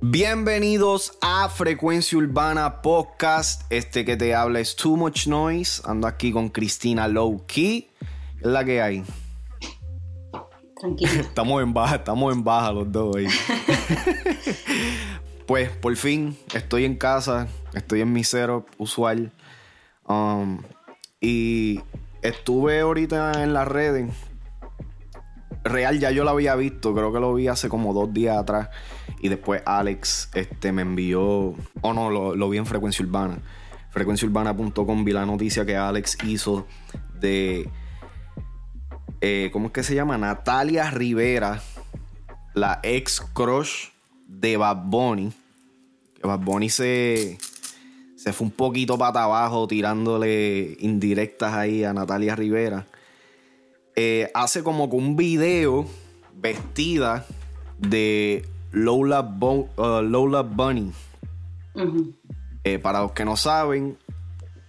Bienvenidos a Frecuencia Urbana Podcast. Este que te habla es Too Much Noise. Ando aquí con Cristina Low Key. Es la que hay. Tranquilo. Estamos en baja, estamos en baja los dos hoy. pues por fin estoy en casa, estoy en mi cero usual. Um, y estuve ahorita en las redes. Real ya yo lo había visto, creo que lo vi hace como dos días atrás. Y después Alex este, me envió, o no, lo, lo vi en Frecuencia Urbana. Frecuenciaurbana.com vi la noticia que Alex hizo de, eh, ¿cómo es que se llama? Natalia Rivera, la ex crush de Bad Bunny. Que Bad Bunny se, se fue un poquito para abajo tirándole indirectas ahí a Natalia Rivera. Eh, hace como que un video vestida de Lola, Bo- uh, Lola Bunny. Eh, para los que no saben,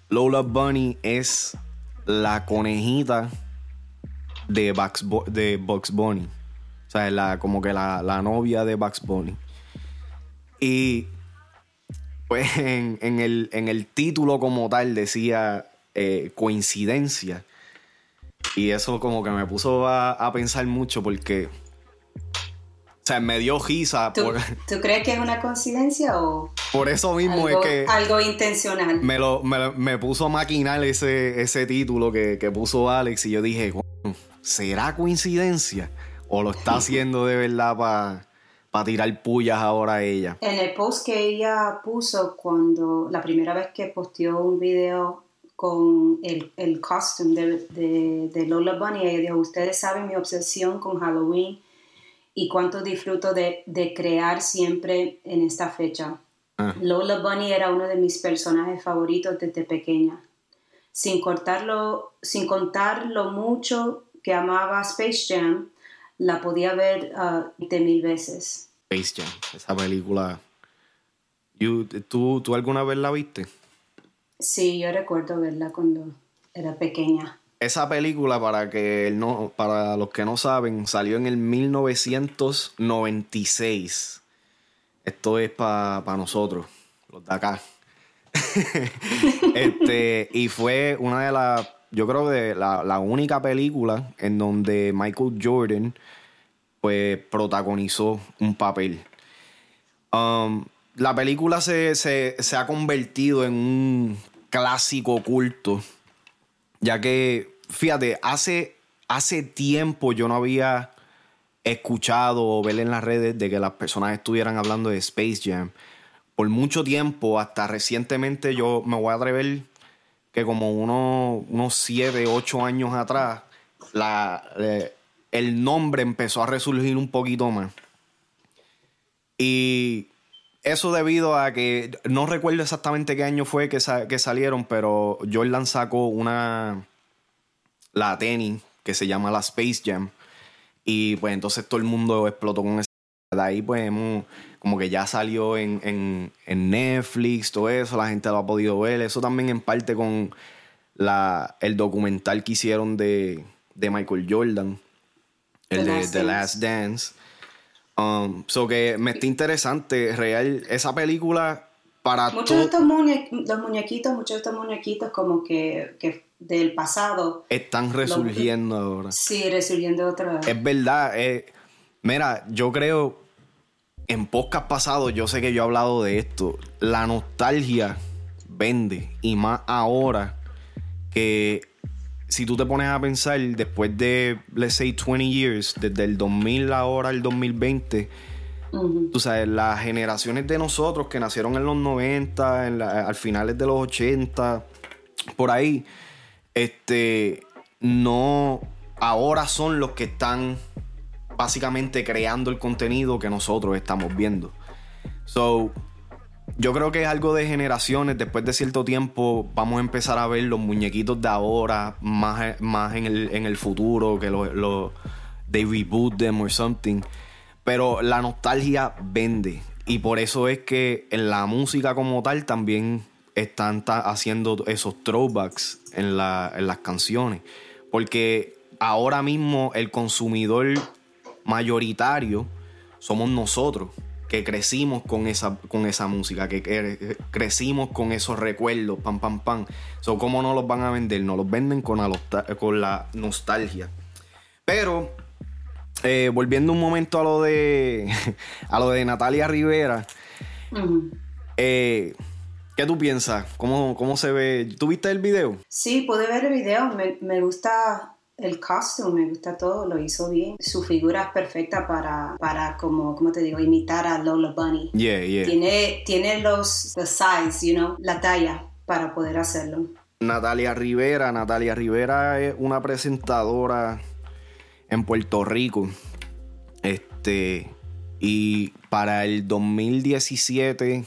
Lola Bunny es la conejita de Bugs, Bu- de Bugs Bunny. O sea, es la, como que la, la novia de Bugs Bunny. Y pues en, en el, en el título como tal decía eh, coincidencia. Y eso como que me puso a, a pensar mucho porque... O sea, me dio risa ¿Tú, por, tú crees que es una coincidencia o por eso mismo algo, es que... algo intencional? me, lo, me, me puso a maquinar ese, ese título que, que puso Alex y yo dije, "Coño, ¿será coincidencia? ¿O lo está haciendo de verdad para tirar pullas ahora a ella? En el post que ella puso cuando la primera vez que posteó un video con el, el costume de, de, de Lola Bunny, ella dijo, ustedes saben mi obsesión con Halloween y cuánto disfruto de, de crear siempre en esta fecha. Ah. Lola Bunny era uno de mis personajes favoritos desde pequeña. Sin, cortarlo, sin contar lo mucho que amaba Space Jam, la podía ver ah, de mil veces. Space Jam, esa película. You- ¿tú, ¿Tú alguna vez la viste? Sí, yo recuerdo verla cuando era pequeña. Esa película, para, que no, para los que no saben, salió en el 1996. Esto es para nosotros, los de acá. este, y fue una de las, yo creo que la, única película en donde Michael Jordan pues protagonizó un papel. Um, la película se, se- se ha convertido en un clásico culto, ya que, fíjate, hace, hace tiempo yo no había escuchado o ver en las redes de que las personas estuvieran hablando de Space Jam. Por mucho tiempo, hasta recientemente, yo me voy a atrever que como unos, unos 7, 8 años atrás, la, el nombre empezó a resurgir un poquito más. Y eso debido a que no recuerdo exactamente qué año fue que, sa- que salieron, pero Jordan sacó una la tenis que se llama la Space Jam. Y pues entonces todo el mundo explotó con. De ahí pues hemos- como que ya salió en, en- en Netflix, todo eso, la gente lo ha podido ver. Eso también en parte con la, el documental que hicieron de, de Michael Jordan, el The de Last The. Last Dance. Um, so que me está interesante, real, esa película para Muchos de estos muñe- los muñequitos, muchos de estos muñequitos como que, que del pasado, están resurgiendo ahora. sí, resurgiendo otra vez. Es verdad. eh, mira, yo creo. En podcast pasados, yo sé que yo he hablado de esto. La nostalgia vende. Y más ahora que si tú te pones a pensar, después de, let's say, 20 years, desde el 2000 ahora al 2020, Ujú. tú sabes, las generaciones de nosotros que nacieron en los 90, en la- al finales de los 80, por ahí, este, no, ahora son los que están básicamente creando el contenido que nosotros estamos viendo. So, yo creo que es algo de generaciones. Después de cierto tiempo, vamos a empezar a ver los muñequitos de ahora más, más en, el, en el futuro, que los lo, they reboot them or something. Pero la nostalgia vende. Y por eso es que en la música como tal también están haciendo esos throwbacks en, la- en las canciones. Porque ahora mismo el consumidor mayoritario somos nosotros que crecimos con esa, con esa música, que, crecimos con esos recuerdos, pam, pam, pam. So, ¿Cómo no los van a vender? No los venden con la, con la nostalgia. Pero, eh, volviendo un momento a lo de, a lo de Natalia Rivera, eh, ¿qué tú piensas? ¿Cómo, ¿Cómo se ve? ¿Tuviste el video? Sí, pude ver el video. Me, me gusta el costume, me gusta todo, lo hizo bien. Su figura es perfecta para, para como, como te digo, imitar a Lola Bunny. Yeah, yeah. Tiene, tiene los, the size, you know, la talla para poder hacerlo. Natalia Rivera, Natalia Rivera es una presentadora en Puerto Rico. Este, y para el 2017,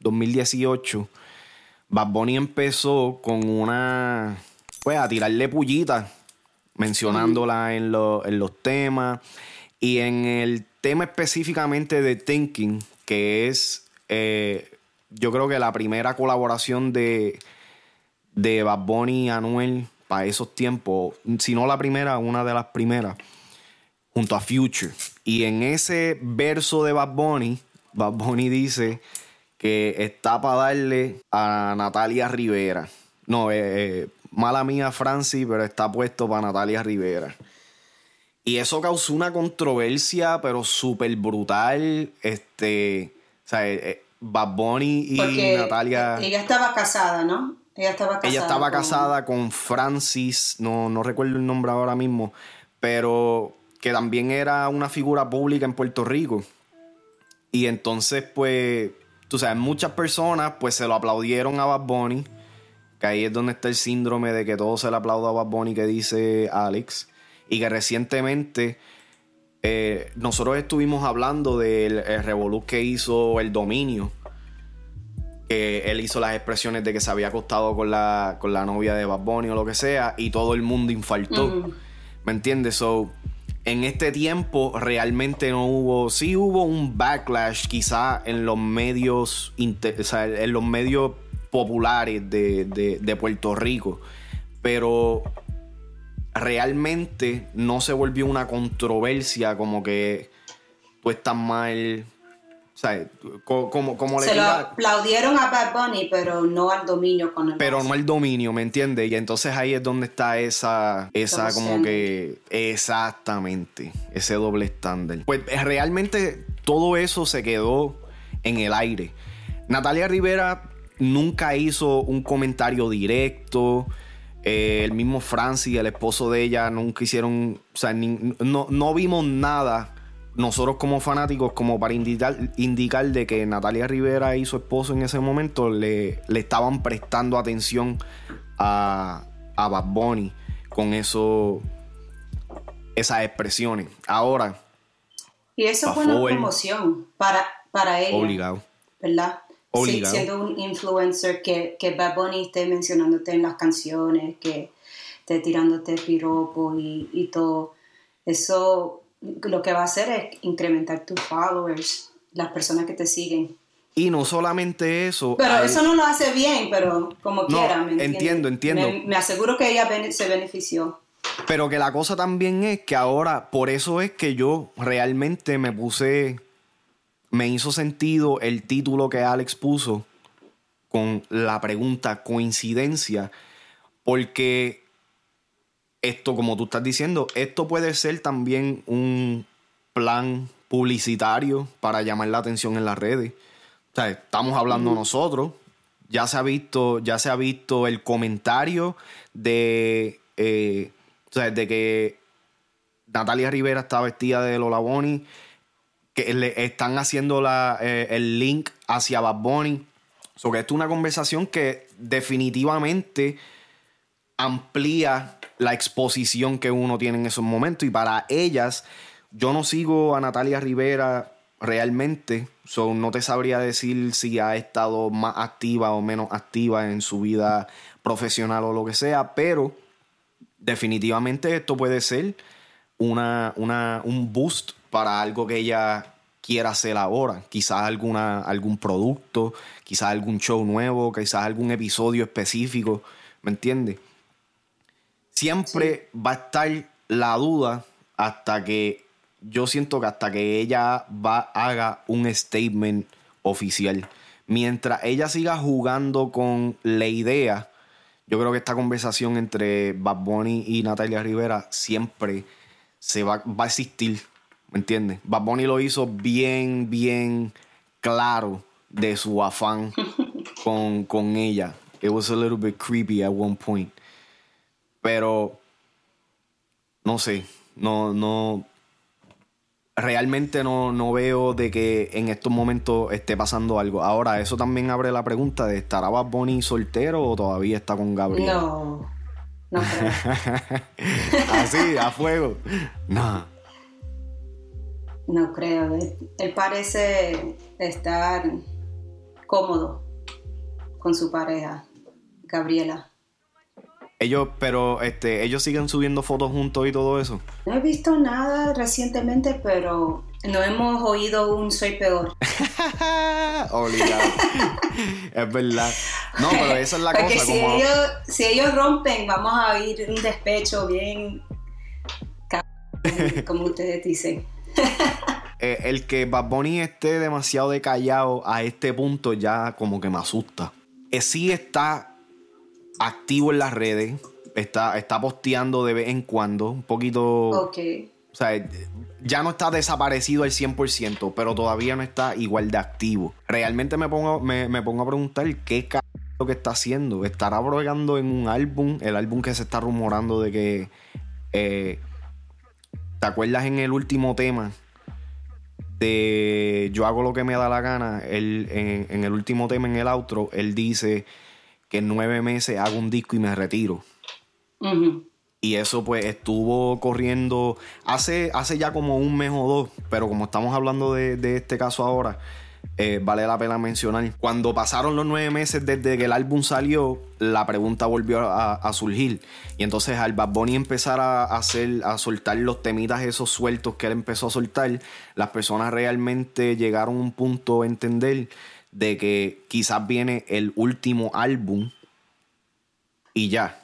2018, Bad Bunny empezó con una, pues a tirarle pullitas mencionándola en, los temas. Y en el tema específicamente de Thinking, que es, eh, yo creo que la primera colaboración de, de Bad Bunny y Anuel para esos tiempos, si no la primera, una de las primeras, junto a Future. Y en ese verso de Bad Bunny, Bad Bunny dice que está para darle a Natalia Rivera. No, eh, eh mala mía Francis, pero está puesto para Natalia Rivera. Y eso causó una controversia, pero súper brutal. Este, o sea, eh, eh, Bad Bunny y Natalia. Ella estaba casada, ¿no? Ella estaba casada. Ella estaba con... casada con Francis, no, no recuerdo el nombre ahora mismo, pero que también era una figura pública en Puerto Rico. Y entonces, pues, tú sabes, muchas personas pues se lo aplaudieron a Bad Bunny que ahí es donde está el síndrome de que todo se le aplauda a Bad Bunny que dice Alex. Y que recientemente eh, nosotros estuvimos hablando del revolú que hizo el dominio. Que él hizo las expresiones de que se había acostado con la, con la novia de Bad Bunny o lo que sea. Y todo el mundo infartó. ¿Me entiendes? So, en este tiempo realmente no hubo, sí hubo un backlash quizá en los medios, o sea, en los medios populares de, Puerto Rico, pero realmente no se volvió una controversia como que tú estás mal. O sea, como, como Se lo aplaudieron a Bad Bunny, pero no al dominio con el Pero no al dominio, ¿me entiendes? Y entonces ahí es donde está esa, esa como que. Exactamente. Ese doble estándar. Pues realmente todo eso se quedó en el aire. Natalia Rivera nunca hizo un comentario directo. Eh, el mismo Francis, el esposo de ella, nunca hicieron. O sea, no, vimos nada nosotros como fanáticos como para indicar, indicar de que Natalia Rivera y su esposo en ese momento le, le estaban prestando atención a, a Bad Bunny con eso, esas expresiones. Ahora. Y eso fue una promoción para, para ella. Obligado. ¿Verdad? Siendo un influencer que, que Bad Bunny esté mencionándote en las canciones, que esté tirándote piropos y, y todo. Eso lo que va a hacer es incrementar tus followers, las personas que te siguen. Y no solamente eso. Pero eso no lo hace bien, pero como quiera, ¿me Entiendo, entiendo. Me, aseguro que ella se benefició. Pero que la cosa también es que ahora, por eso es que yo realmente me puse me hizo sentido el título que Alex puso con la pregunta coincidencia, porque esto, como tú estás diciendo, esto puede ser también un plan publicitario para llamar la atención en las redes. O sea, estamos hablando nosotros. Ya se ha visto, ya se ha visto el comentario de, eh, de que Natalia Rivera está vestida de Lola Bonnie que le están haciendo la, eh, el link hacia Bad Bunny. So que esto es una conversación que definitivamente amplía la exposición que uno tiene en esos momentos. Y para ellas, yo no sigo a Natalia Rivera realmente. So no te sabría decir si ha estado más activa o menos activa en su vida profesional o lo que sea. Pero definitivamente esto puede ser una, una, un boost para algo que ella quiera hacer ahora. Quizás alguna, algún producto, quizás algún show nuevo, quizás algún episodio específico, ¿me entiendes? Siempre va a estar la duda hasta que yo siento que hasta que ella va haga un statement oficial. Mientras ella siga jugando con la idea, yo creo que esta conversación entre Bad Bunny y Natalia Rivera siempre se va, va a existir. ¿Me entiendes? Bad Bunny lo hizo bien, bien claro de su afán con, con ella. It was a little bit creepy at one point. Pero no sé, no, no, realmente no, no, veo de que en estos momentos esté pasando algo. Ahora, eso también abre la pregunta de ¿estará Bad Bunny soltero o todavía está con Gabriel? No, no creo. Así, a fuego. No. No creo. Él parece estar cómodo con su pareja, Gabriela. Ellos, pero este, ellos siguen subiendo fotos juntos y todo eso. No he visto nada recientemente, pero no hemos oído un soy peor. Obligado. es verdad. No, pero esa es la Porque cosa. si, como... ellos, si ellos rompen, vamos a oír un despecho bien como ustedes dicen. Eh, el que Bad Bunny esté demasiado de callado a este punto ya como que me asusta. Eh, sí está activo en las redes, está, está posteando de vez en cuando, un poquito... Ok. O sea, ya no está desaparecido al 100%, pero todavía no está igual de activo. Realmente me pongo, me, me pongo a preguntar qué c lo que está haciendo. ¿Estará bregando en un álbum? El álbum que se está rumorando de que... eh, ¿Te acuerdas en el último tema? De Yo hago lo que me da la gana. Él, en, en el último tema, en el outro, él dice que en nueve meses hago un disco y me retiro. Y eso pues estuvo corriendo hace, hace ya como un mes o dos, pero como estamos hablando de, de este caso ahora, eh, vale la pena mencionar. Cuando pasaron los nueve meses desde que el álbum salió, la pregunta volvió a, surgir. Y entonces al Bad Bunny empezar a, hacer, a soltar los temitas esos sueltos que él empezó a soltar, las personas realmente llegaron a un punto a entender de que quizás viene el último álbum y ya.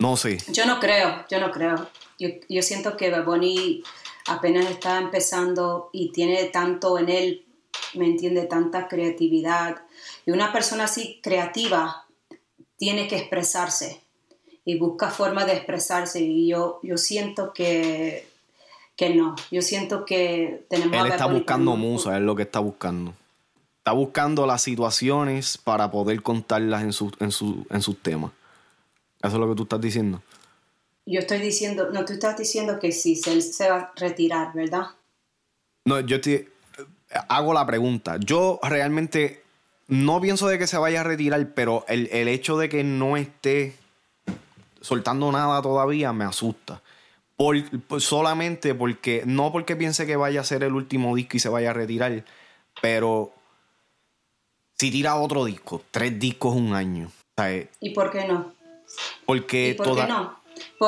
No sé. Yo no creo, yo no creo. Yo, yo siento que Bad Bunny apenas está empezando y tiene tanto en él, me entiende, tanta creatividad. Y una persona así creativa tiene que expresarse y busca formas de expresarse. Y yo, yo siento que, que no. Yo siento que tenemos Él está buscando musa, es lo que está buscando. Está buscando las situaciones para poder contarlas en, sus en, su- en sus temas. Eso es lo que tú estás diciendo. Yo estoy diciendo, no, tú estás diciendo que sí, se, él se va a retirar, ¿verdad? No, yo te hago la pregunta. Yo realmente no pienso de que se vaya a retirar, pero el, el hecho de que no esté soltando nada todavía me asusta. Por, por- solamente porque, no porque piense que vaya a ser el último disco y se vaya a retirar, pero si tira otro disco, tres discos un año. Sea, ¿Y por qué no? porque ¿Y por toda- qué no?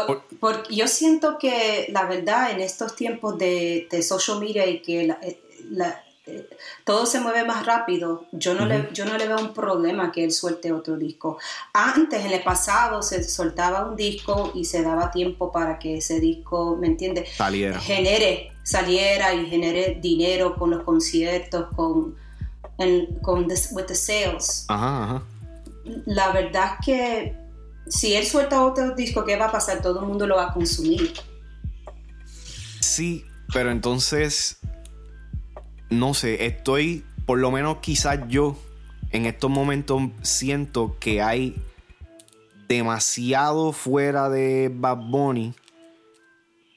Por- por- yo siento que la verdad en estos tiempos de, de social media y que la- eh, la- eh, todo se mueve más rápido, yo no, le, yo no le veo un problema que él suelte otro disco. Antes, en el pasado, se soltaba un disco y se daba tiempo para que ese disco, ¿me entiendes? saliera. genere, saliera y genere dinero con los conciertos, con, en- con the, with the sales. Ajá, ajá. La verdad es que si él suelta otro disco, ¿qué va a pasar? Todo el mundo lo va a consumir. Sí, pero entonces, no sé, estoy, por lo menos quizás yo, en estos momentos siento que hay demasiado fuera de Bad Bunny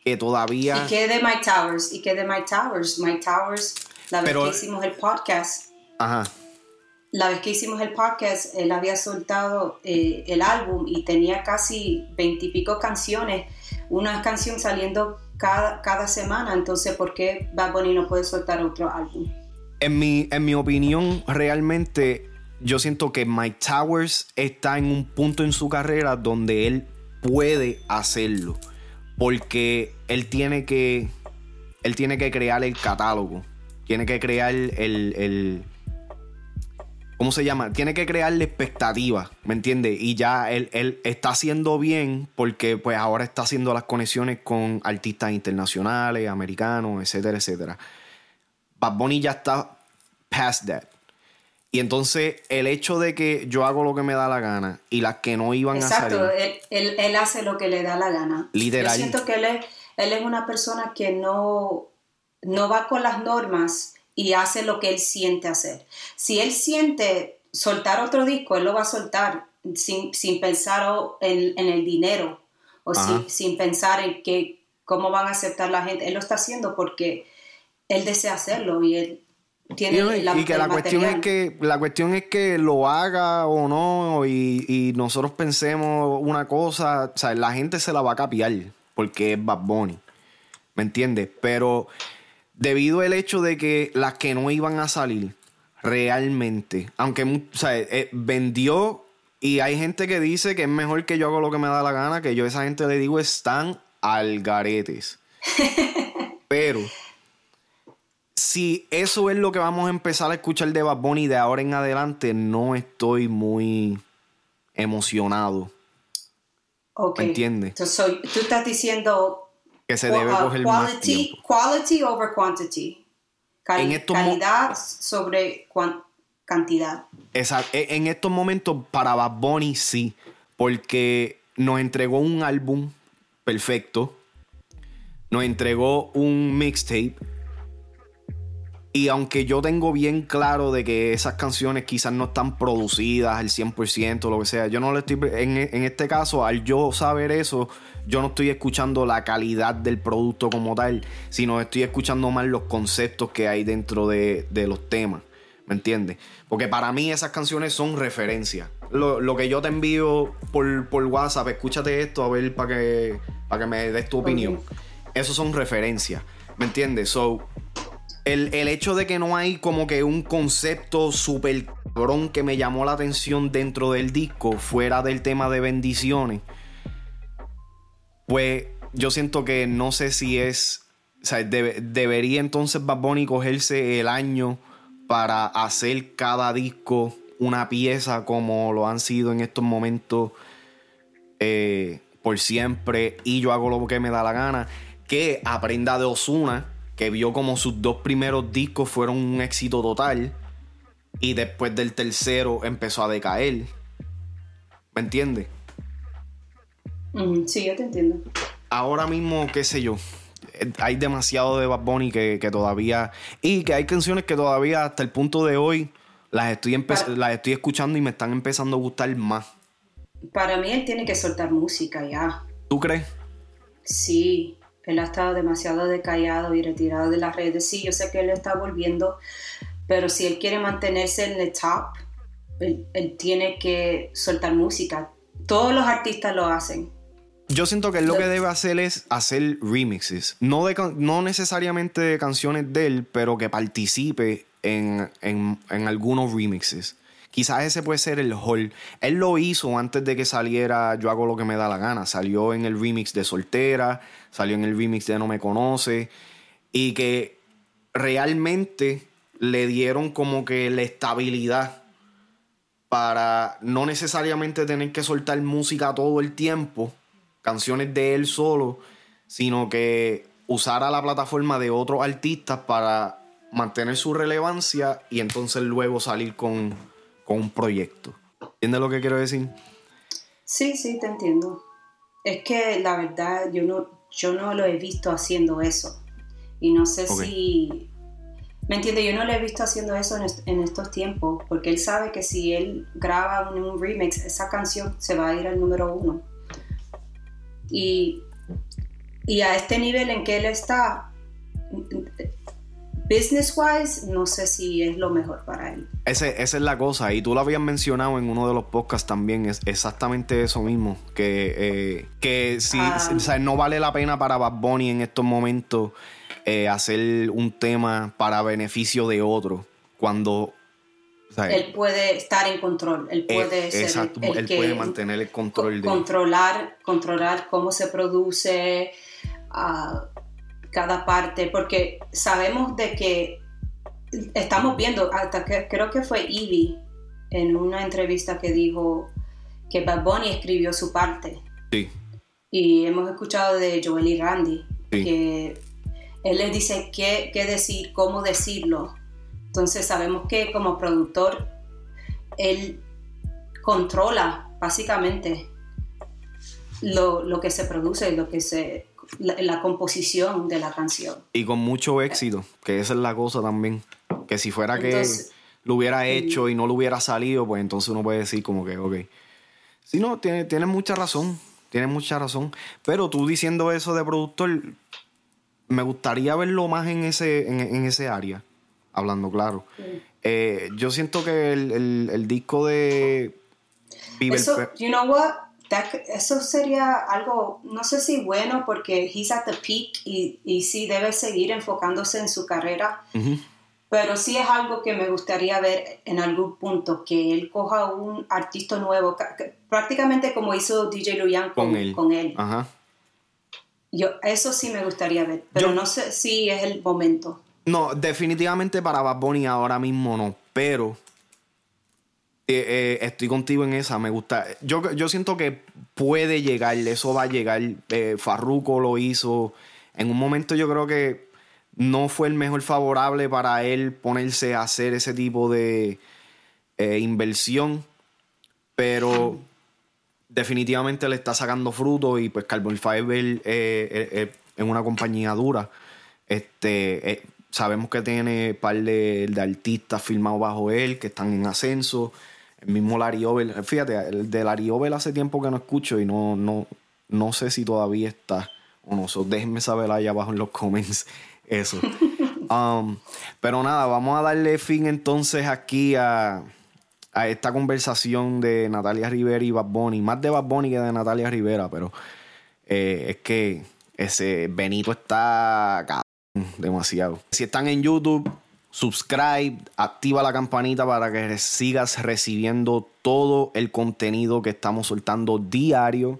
que todavía... ¿Y qué de Mike Towers? ¿Y qué de Mike Towers? Mike Towers, la vez Pero- que hicimos el podcast, Ajá. La vez que hicimos el podcast, él había soltado eh, el álbum y tenía casi veintipico canciones, una canción saliendo cada, cada semana. Entonces, ¿por qué Bad Bunny no puede soltar otro álbum? En mi, en mi opinión, realmente yo siento que Mike Towers está en un punto en su carrera donde él puede hacerlo. Porque él tiene que. Él tiene que crear el catálogo. Tiene que crear el. el- ¿Cómo ¿cómo se llama? Tiene que crearle expectativas, ¿me entiendes? Y ya él, él, está haciendo bien porque pues ahora está haciendo las conexiones con artistas internacionales, americanos, etcétera, etcétera. Bad Bunny ya está past that. Y entonces el hecho de que yo hago lo que me da la gana y las que no iban a salir... Exacto, él, él, hace lo que le da la gana. Literal. Yo siento que él es, él es una persona que no, no va con las normas y hace lo que él siente hacer. Si él siente soltar otro disco, él lo va a soltar sin, pensar en, el dinero o sin, sin, pensar en que, cómo van a aceptar la gente. Él lo está haciendo porque él desea hacerlo y él tiene y, la, y que la cuestión es que la cuestión es que lo haga o no y, nosotros pensemos una cosa, o sea, la gente se la va a capiar porque es Bad Bunny. ¿Me entiendes? Pero debido al hecho de que las que no iban a salir realmente, aunque o sea, eh, vendió y hay gente que dice que es mejor que yo hago lo que me da la gana, que yo a esa gente le digo están al garetes. Pero si eso es lo que vamos a empezar a escuchar de Bad Bunny de ahora en adelante, no estoy muy emocionado. Ok. ¿Me entiendes? Entonces, tú estás diciendo que se debe uh, coger quality, más Quality over quantity. calidad sobre cantidad. Exacto. E, en estos momentos, para Bad Bunny sí, porque nos entregó un álbum perfecto, nos entregó un mixtape y aunque yo tengo bien claro de que esas canciones quizás no están producidas al 100%, lo que sea, yo no le estoy. En, este caso, al yo saber eso, yo no estoy escuchando la calidad del producto como tal, sino estoy escuchando más los conceptos que hay dentro de, los temas. ¿Me entiendes? Porque para mí esas canciones son referencias. Lo, que yo te envío por, por, WhatsApp, escúchate esto a ver para que, para que me des tu opinión. Esos son referencias. ¿Me entiendes? So, el, hecho de que no hay como que un concepto súper cabrón que me llamó la atención dentro del disco, fuera del tema de bendiciones, pues yo siento que no sé si es. O sea, debería entonces Bad Bunny cogerse el año para hacer cada disco una pieza como lo han sido en estos momentos eh, por siempre y yo hago lo que me da la gana. Que aprenda de Osuna que vio como sus dos primeros discos fueron un éxito total y después del tercero empezó a decaer. ¿Me entiendes? Sí, yo te entiendo. Ahora mismo, qué sé yo, hay demasiado de Bad Bunny que, todavía... Y que hay canciones que todavía hasta el punto de hoy las estoy, las estoy escuchando y me están empezando a gustar más. Para mí él tiene que soltar música ya. ¿Tú crees? Sí, él ha estado demasiado decallado y retirado de las redes. Sí, yo sé que él está volviendo, pero si él quiere mantenerse en el top, él, tiene que soltar música. Todos los artistas lo hacen. Yo siento que él lo que debe hacer es hacer remixes. No, de, no necesariamente de canciones de él, pero que participe en, en, en algunos remixes. Quizás ese puede ser el hall. Él lo hizo antes de que saliera Yo hago lo que me da la gana. Salió en el remix de Soltera, salió en el remix de No me conoce. Y que realmente le dieron como que la estabilidad para no necesariamente tener que soltar música todo el tiempo, canciones de él solo, sino que usara la plataforma de otros artistas para mantener su relevancia y entonces luego salir con con un proyecto. ¿Entiendes lo que quiero decir? Sí, sí, te entiendo. Es que la verdad yo no, yo no lo he visto haciendo eso. Y no sé si... ¿Me entiendes? Yo no lo he visto haciendo eso en, estos tiempos, porque él sabe que si él graba un, remix, esa canción se va a ir al número uno. Y, y a este nivel en que él está, business wise, no sé si es lo mejor para él. esa es la cosa, y tú lo habías mencionado en uno de los podcasts también, es exactamente eso mismo, que, eh, que si, ah. no vale la pena para Bad Bunny en estos momentos eh, hacer un tema para beneficio de otro, cuando... él puede estar en control, él puede ser el, él puede mantener el control de... Controlar, controlar cómo se produce... Uh, cada parte, porque sabemos de que estamos viendo, hasta que creo que fue Ivy en una entrevista que dijo que Bad Bunny escribió su parte. Sí. Y hemos escuchado de Joel y Randy, que él les dice qué, qué decir, cómo decirlo. Entonces sabemos que como productor, él controla básicamente lo, lo que se produce, lo que se, la, composición de la canción. Y con mucho éxito, que esa es la cosa también. Que si fuera que lo hubiera hecho y no lo hubiera salido, pues entonces uno puede decir como que, ok. Si no, tienes tiene mucha razón, tienes mucha razón. Pero tú diciendo eso de productor, me gustaría verlo más en ese, en, ese área, hablando claro. Eh, yo siento que el, el, disco de... eso, you know what? eso sería algo, no sé si bueno, porque he's at the peak y, y sí debe seguir enfocándose en su carrera. Pero sí es algo que me gustaría ver en algún punto, que él coja un artista nuevo, prácticamente como hizo DJ Luyan con, con él. Yo, eso sí me gustaría ver, pero no sé si es el momento. No, definitivamente para Bad Bunny ahora mismo no, pero eh, eh, estoy contigo en esa, me gusta. Yo, yo siento que puede llegar, eso va a llegar. Eh, Farruko lo hizo. En un momento yo creo que no fue el mejor favorable para él ponerse a hacer ese tipo de eh, inversión, pero definitivamente le está sacando fruto y pues Carbon Fiber en una compañía dura. Este, sabemos que tiene par de, artistas firmados bajo él que están en ascenso. El mismo Larry Obel, fíjate, el de Larry Obel hace tiempo que no escucho y no, no, no sé si todavía está o no. déjenme saber allá abajo en los comments eso. Um, pero nada, vamos a darle fin entonces aquí a, esta conversación de Natalia Rivera y Bad Bunny. Más de Bad Bunny que de Natalia Rivera, pero eh, es que ese Benito está demasiado. Si están en YouTube, subscribe, activa la campanita para que sigas recibiendo todo el contenido que estamos soltando diario.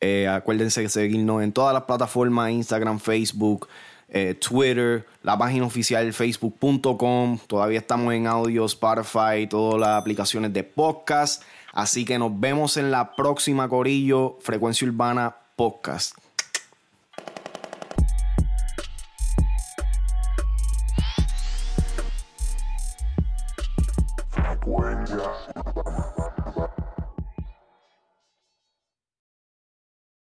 Eh, acuérdense de seguirnos en todas las plataformas, Instagram, Facebook, eh, Twitter, la página oficial facebook.com. Todavía estamos en audio, Spotify, todas las aplicaciones de podcast. Así que nos vemos en la próxima Corillo Frecuencia Urbana Podcast.